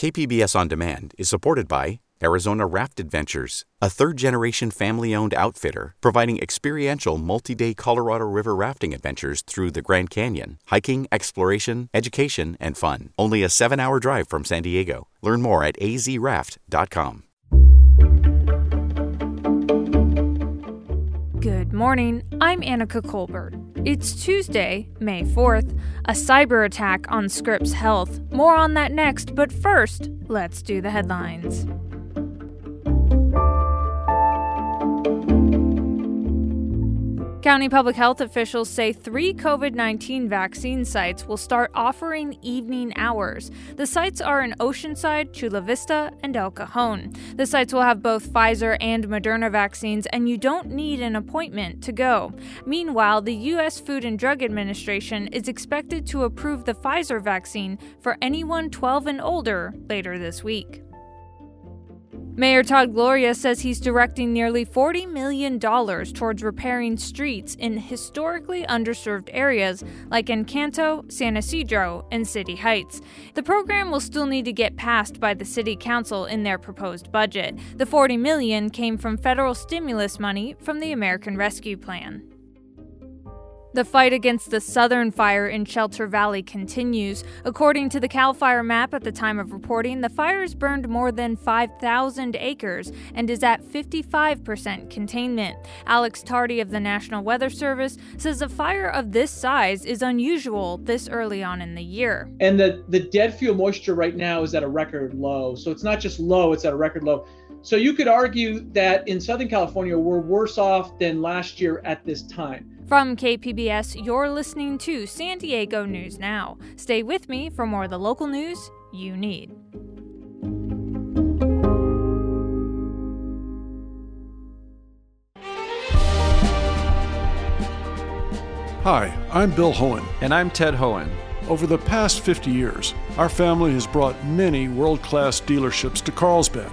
KPBS On Demand is supported by Arizona Raft Adventures, a third generation family owned outfitter providing experiential multi day Colorado River rafting adventures through the Grand Canyon, hiking, exploration, education, and fun. Only a seven hour drive from San Diego. Learn more at azraft.com. Good morning. I'm Annika Colbert. It's Tuesday, May 4th, a cyber attack on Scripps Health. More on that next, but first, let's do the headlines. County public health officials say three COVID 19 vaccine sites will start offering evening hours. The sites are in Oceanside, Chula Vista, and El Cajon. The sites will have both Pfizer and Moderna vaccines, and you don't need an appointment to go. Meanwhile, the U.S. Food and Drug Administration is expected to approve the Pfizer vaccine for anyone 12 and older later this week. Mayor Todd Gloria says he's directing nearly $40 million towards repairing streets in historically underserved areas like Encanto, San Ysidro, and City Heights. The program will still need to get passed by the city council in their proposed budget. The 40 million came from federal stimulus money from the American Rescue Plan. The fight against the southern fire in Shelter Valley continues. According to the CAL FIRE map at the time of reporting, the fire has burned more than 5,000 acres and is at 55% containment. Alex Tardy of the National Weather Service says a fire of this size is unusual this early on in the year. And the, the dead fuel moisture right now is at a record low. So it's not just low, it's at a record low. So you could argue that in Southern California, we're worse off than last year at this time. From KPBS, you're listening to San Diego News Now. Stay with me for more of the local news you need. Hi, I'm Bill Hoehn. And I'm Ted Hoehn. Over the past 50 years, our family has brought many world class dealerships to Carlsbad,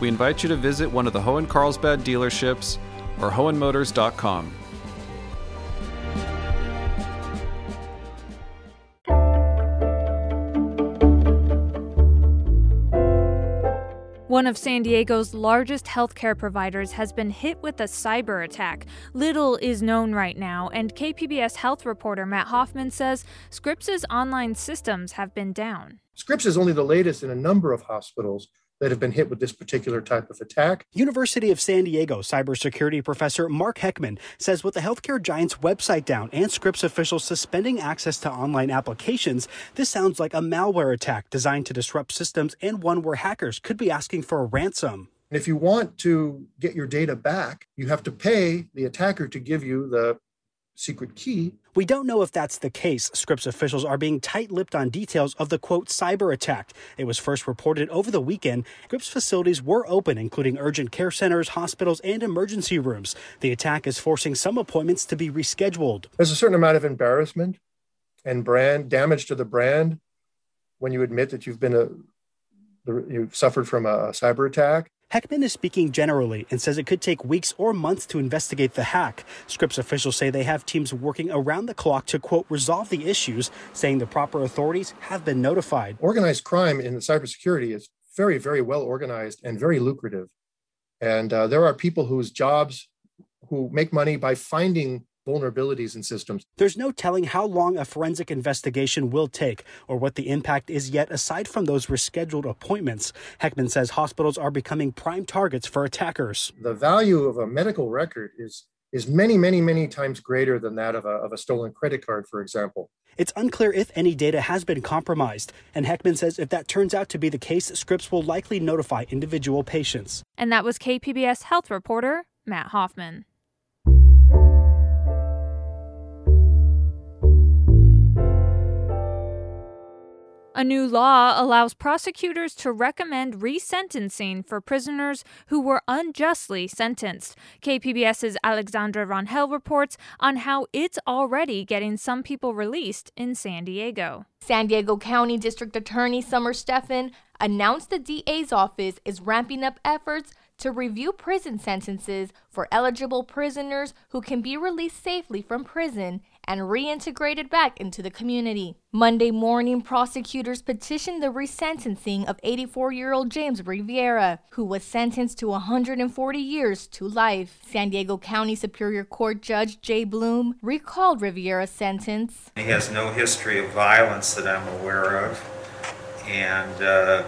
We invite you to visit one of the Hoehn Carlsbad dealerships or hoehnmotors.com. One of San Diego's largest healthcare providers has been hit with a cyber attack. Little is known right now, and KPBS health reporter Matt Hoffman says Scripps' online systems have been down. Scripps is only the latest in a number of hospitals that have been hit with this particular type of attack. University of San Diego cybersecurity professor Mark Heckman says with the healthcare giant's website down and Scripps officials suspending access to online applications, this sounds like a malware attack designed to disrupt systems and one where hackers could be asking for a ransom. If you want to get your data back, you have to pay the attacker to give you the secret key. We don't know if that's the case. Scripps officials are being tight lipped on details of the quote cyber attack. It was first reported over the weekend. Scripps facilities were open, including urgent care centers, hospitals, and emergency rooms. The attack is forcing some appointments to be rescheduled. There's a certain amount of embarrassment and brand damage to the brand when you admit that you've been a you've suffered from a cyber attack. Heckman is speaking generally and says it could take weeks or months to investigate the hack. Scripps officials say they have teams working around the clock to, quote, resolve the issues, saying the proper authorities have been notified. Organized crime in cybersecurity is very, very well organized and very lucrative. And uh, there are people whose jobs who make money by finding vulnerabilities in systems. There's no telling how long a forensic investigation will take or what the impact is yet aside from those rescheduled appointments. Heckman says hospitals are becoming prime targets for attackers. The value of a medical record is is many, many, many times greater than that of a, of a stolen credit card, for example. It's unclear if any data has been compromised, and Heckman says if that turns out to be the case, Scripps will likely notify individual patients. And that was KPBS health reporter Matt Hoffman. A new law allows prosecutors to recommend resentencing for prisoners who were unjustly sentenced. KPBS's Alexandra Rangel reports on how it's already getting some people released in San Diego. San Diego County District Attorney Summer Stephan announced the DA's office is ramping up efforts to review prison sentences for eligible prisoners who can be released safely from prison and reintegrated back into the community. Monday morning, prosecutors petitioned the resentencing of 84 year old James Riviera, who was sentenced to 140 years to life. San Diego County Superior Court Judge Jay Bloom recalled Riviera's sentence. He has no history of violence that I'm aware of, and uh,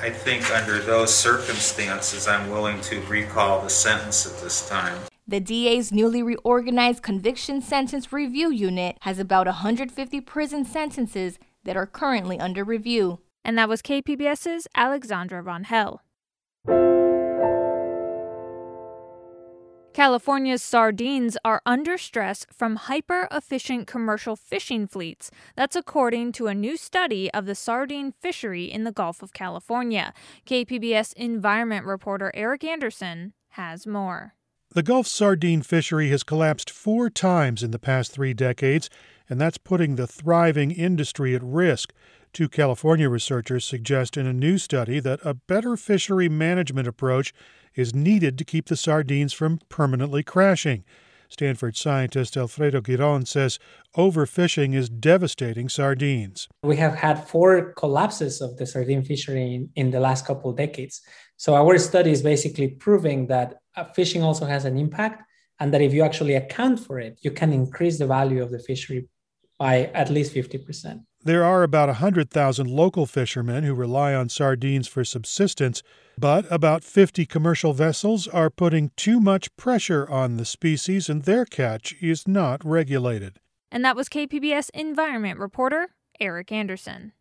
I think under those circumstances, I'm willing to recall the sentence at this time. The DA's newly reorganized Conviction Sentence Review Unit has about 150 prison sentences that are currently under review. And that was KPBS's Alexandra Rangel. California's sardines are under stress from hyper efficient commercial fishing fleets. That's according to a new study of the sardine fishery in the Gulf of California. KPBS environment reporter Eric Anderson has more. The Gulf sardine fishery has collapsed four times in the past three decades, and that's putting the thriving industry at risk. Two California researchers suggest in a new study that a better fishery management approach is needed to keep the sardines from permanently crashing. Stanford scientist Alfredo Giron says overfishing is devastating sardines. We have had four collapses of the sardine fishery in, in the last couple decades. So our study is basically proving that fishing also has an impact and that if you actually account for it, you can increase the value of the fishery by at least 50%. There are about 100,000 local fishermen who rely on sardines for subsistence, but about 50 commercial vessels are putting too much pressure on the species and their catch is not regulated. And that was KPBS environment reporter Eric Anderson.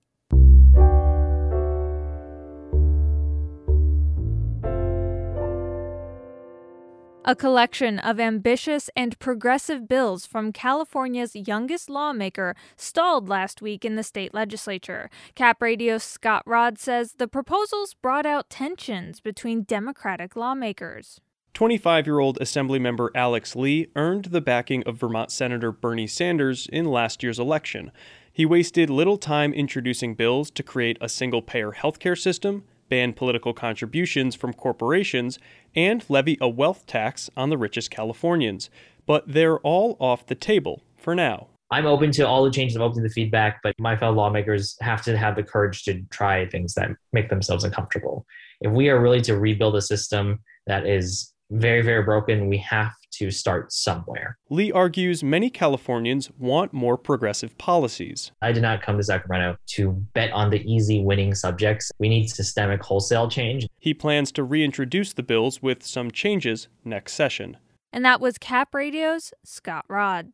A collection of ambitious and progressive bills from California's youngest lawmaker stalled last week in the state legislature. Cap Radio's Scott Rodd says the proposals brought out tensions between Democratic lawmakers. 25 year old Assemblymember Alex Lee earned the backing of Vermont Senator Bernie Sanders in last year's election. He wasted little time introducing bills to create a single payer healthcare system, ban political contributions from corporations, and levy a wealth tax on the richest Californians. But they're all off the table for now. I'm open to all the changes, I'm open to the feedback, but my fellow lawmakers have to have the courage to try things that make themselves uncomfortable. If we are really to rebuild a system that is very, very broken, we have to start somewhere. Lee argues many Californians want more progressive policies. I did not come to Sacramento to bet on the easy winning subjects. We need systemic wholesale change. He plans to reintroduce the bills with some changes next session. And that was Cap Radio's Scott Rodd.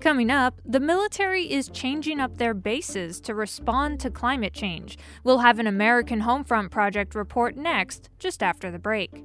Coming up, the military is changing up their bases to respond to climate change. We'll have an American Homefront Project report next, just after the break.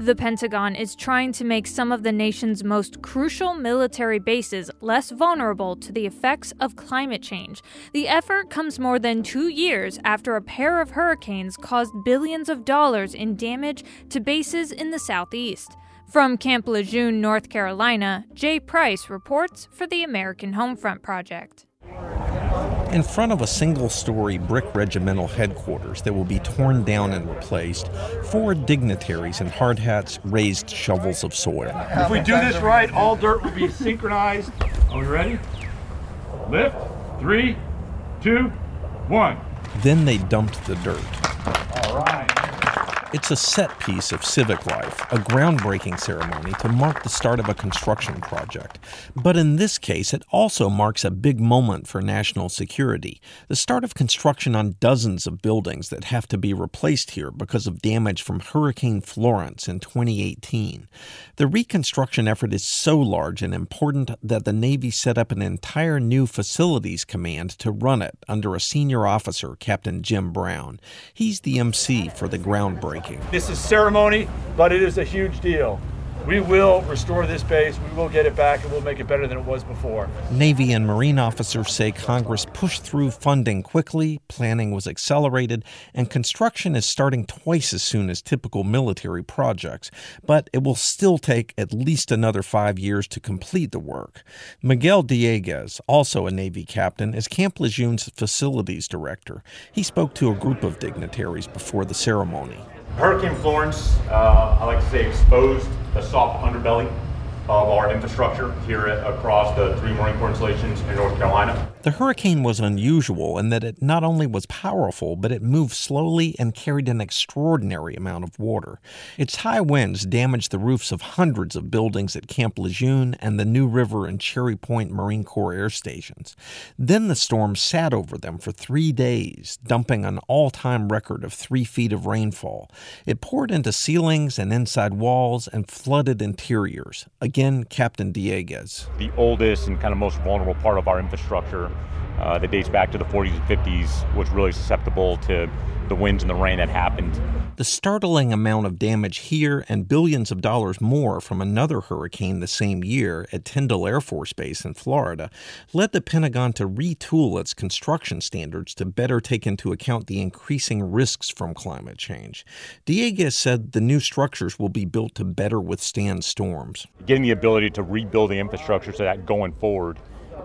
The Pentagon is trying to make some of the nation's most crucial military bases less vulnerable to the effects of climate change. The effort comes more than two years after a pair of hurricanes caused billions of dollars in damage to bases in the southeast. From Camp Lejeune, North Carolina, Jay Price reports for the American Homefront Project in front of a single story brick regimental headquarters that will be torn down and replaced, four dignitaries in hard hats raised shovels of soil. If we do this right, all dirt will be synchronized. Are we ready? Lift. Three, two, one. Then they dumped the dirt. It's a set piece of civic life, a groundbreaking ceremony to mark the start of a construction project. But in this case, it also marks a big moment for national security the start of construction on dozens of buildings that have to be replaced here because of damage from Hurricane Florence in 2018. The reconstruction effort is so large and important that the Navy set up an entire new facilities command to run it under a senior officer, Captain Jim Brown. He's the MC for the groundbreaking. This is ceremony, but it is a huge deal. We will restore this base, we will get it back, and we'll make it better than it was before. Navy and Marine officers say Congress pushed through funding quickly, planning was accelerated, and construction is starting twice as soon as typical military projects. But it will still take at least another five years to complete the work. Miguel Dieguez, also a Navy captain, is Camp Lejeune's facilities director. He spoke to a group of dignitaries before the ceremony. Hurricane Florence, uh, I like to say, exposed the soft underbelly of our infrastructure here across the three Marine Corps installations in North Carolina. The hurricane was unusual in that it not only was powerful, but it moved slowly and carried an extraordinary amount of water. Its high winds damaged the roofs of hundreds of buildings at Camp Lejeune and the New River and Cherry Point Marine Corps air stations. Then the storm sat over them for three days, dumping an all time record of three feet of rainfall. It poured into ceilings and inside walls and flooded interiors. Again, Captain Dieguez. The oldest and kind of most vulnerable part of our infrastructure uh, that dates back to the 40s and 50s was really susceptible to the winds and the rain that happened. The startling amount of damage here and billions of dollars more from another hurricane the same year at Tyndall Air Force Base in Florida led the Pentagon to retool its construction standards to better take into account the increasing risks from climate change. Dieguez said the new structures will be built to better withstand storms. Getting the ability to rebuild the infrastructure so that going forward,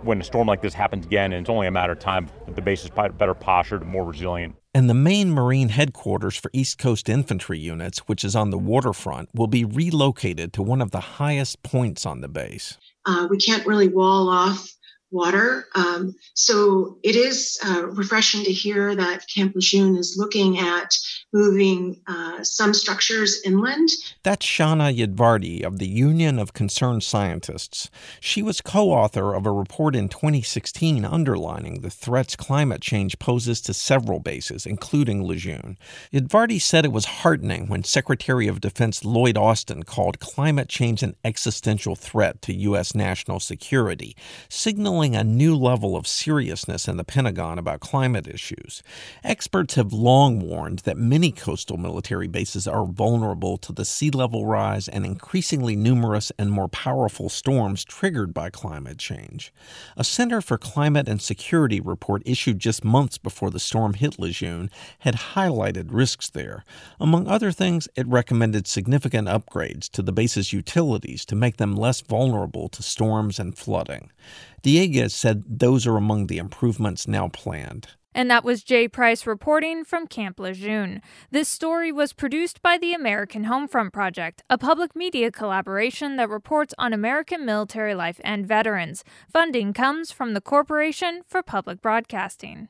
when a storm like this happens again, and it's only a matter of time, the base is better postured and more resilient. And the main Marine headquarters for East Coast Infantry units, which is on the waterfront, will be relocated to one of the highest points on the base. Uh, we can't really wall off water. Um, so it is uh, refreshing to hear that Camp Lejeune is looking at moving uh, some structures inland. That's Shana Udvardy of the Union of Concerned Scientists. She was co author of a report in 2016 underlining the threats climate change poses to several bases, including Lejeune. Yadvardi said it was heartening when Secretary of Defense Lloyd Austin called climate change an existential threat to U.S. national security, signaling a new level of seriousness in the Pentagon about climate issues. Experts have long warned that many coastal military bases are vulnerable to the sea level rise and increasingly numerous and more powerful storms triggered by climate change. A Center for Climate and Security report issued just months before the storm hit Lejeune had highlighted risks there. Among other things, it recommended significant upgrades to the base's utilities to make them less vulnerable to storms and flooding. Dieguez said those are among the improvements now planned. And that was Jay Price reporting from Camp Lejeune. This story was produced by the American Homefront Project, a public media collaboration that reports on American military life and veterans. Funding comes from the Corporation for Public Broadcasting.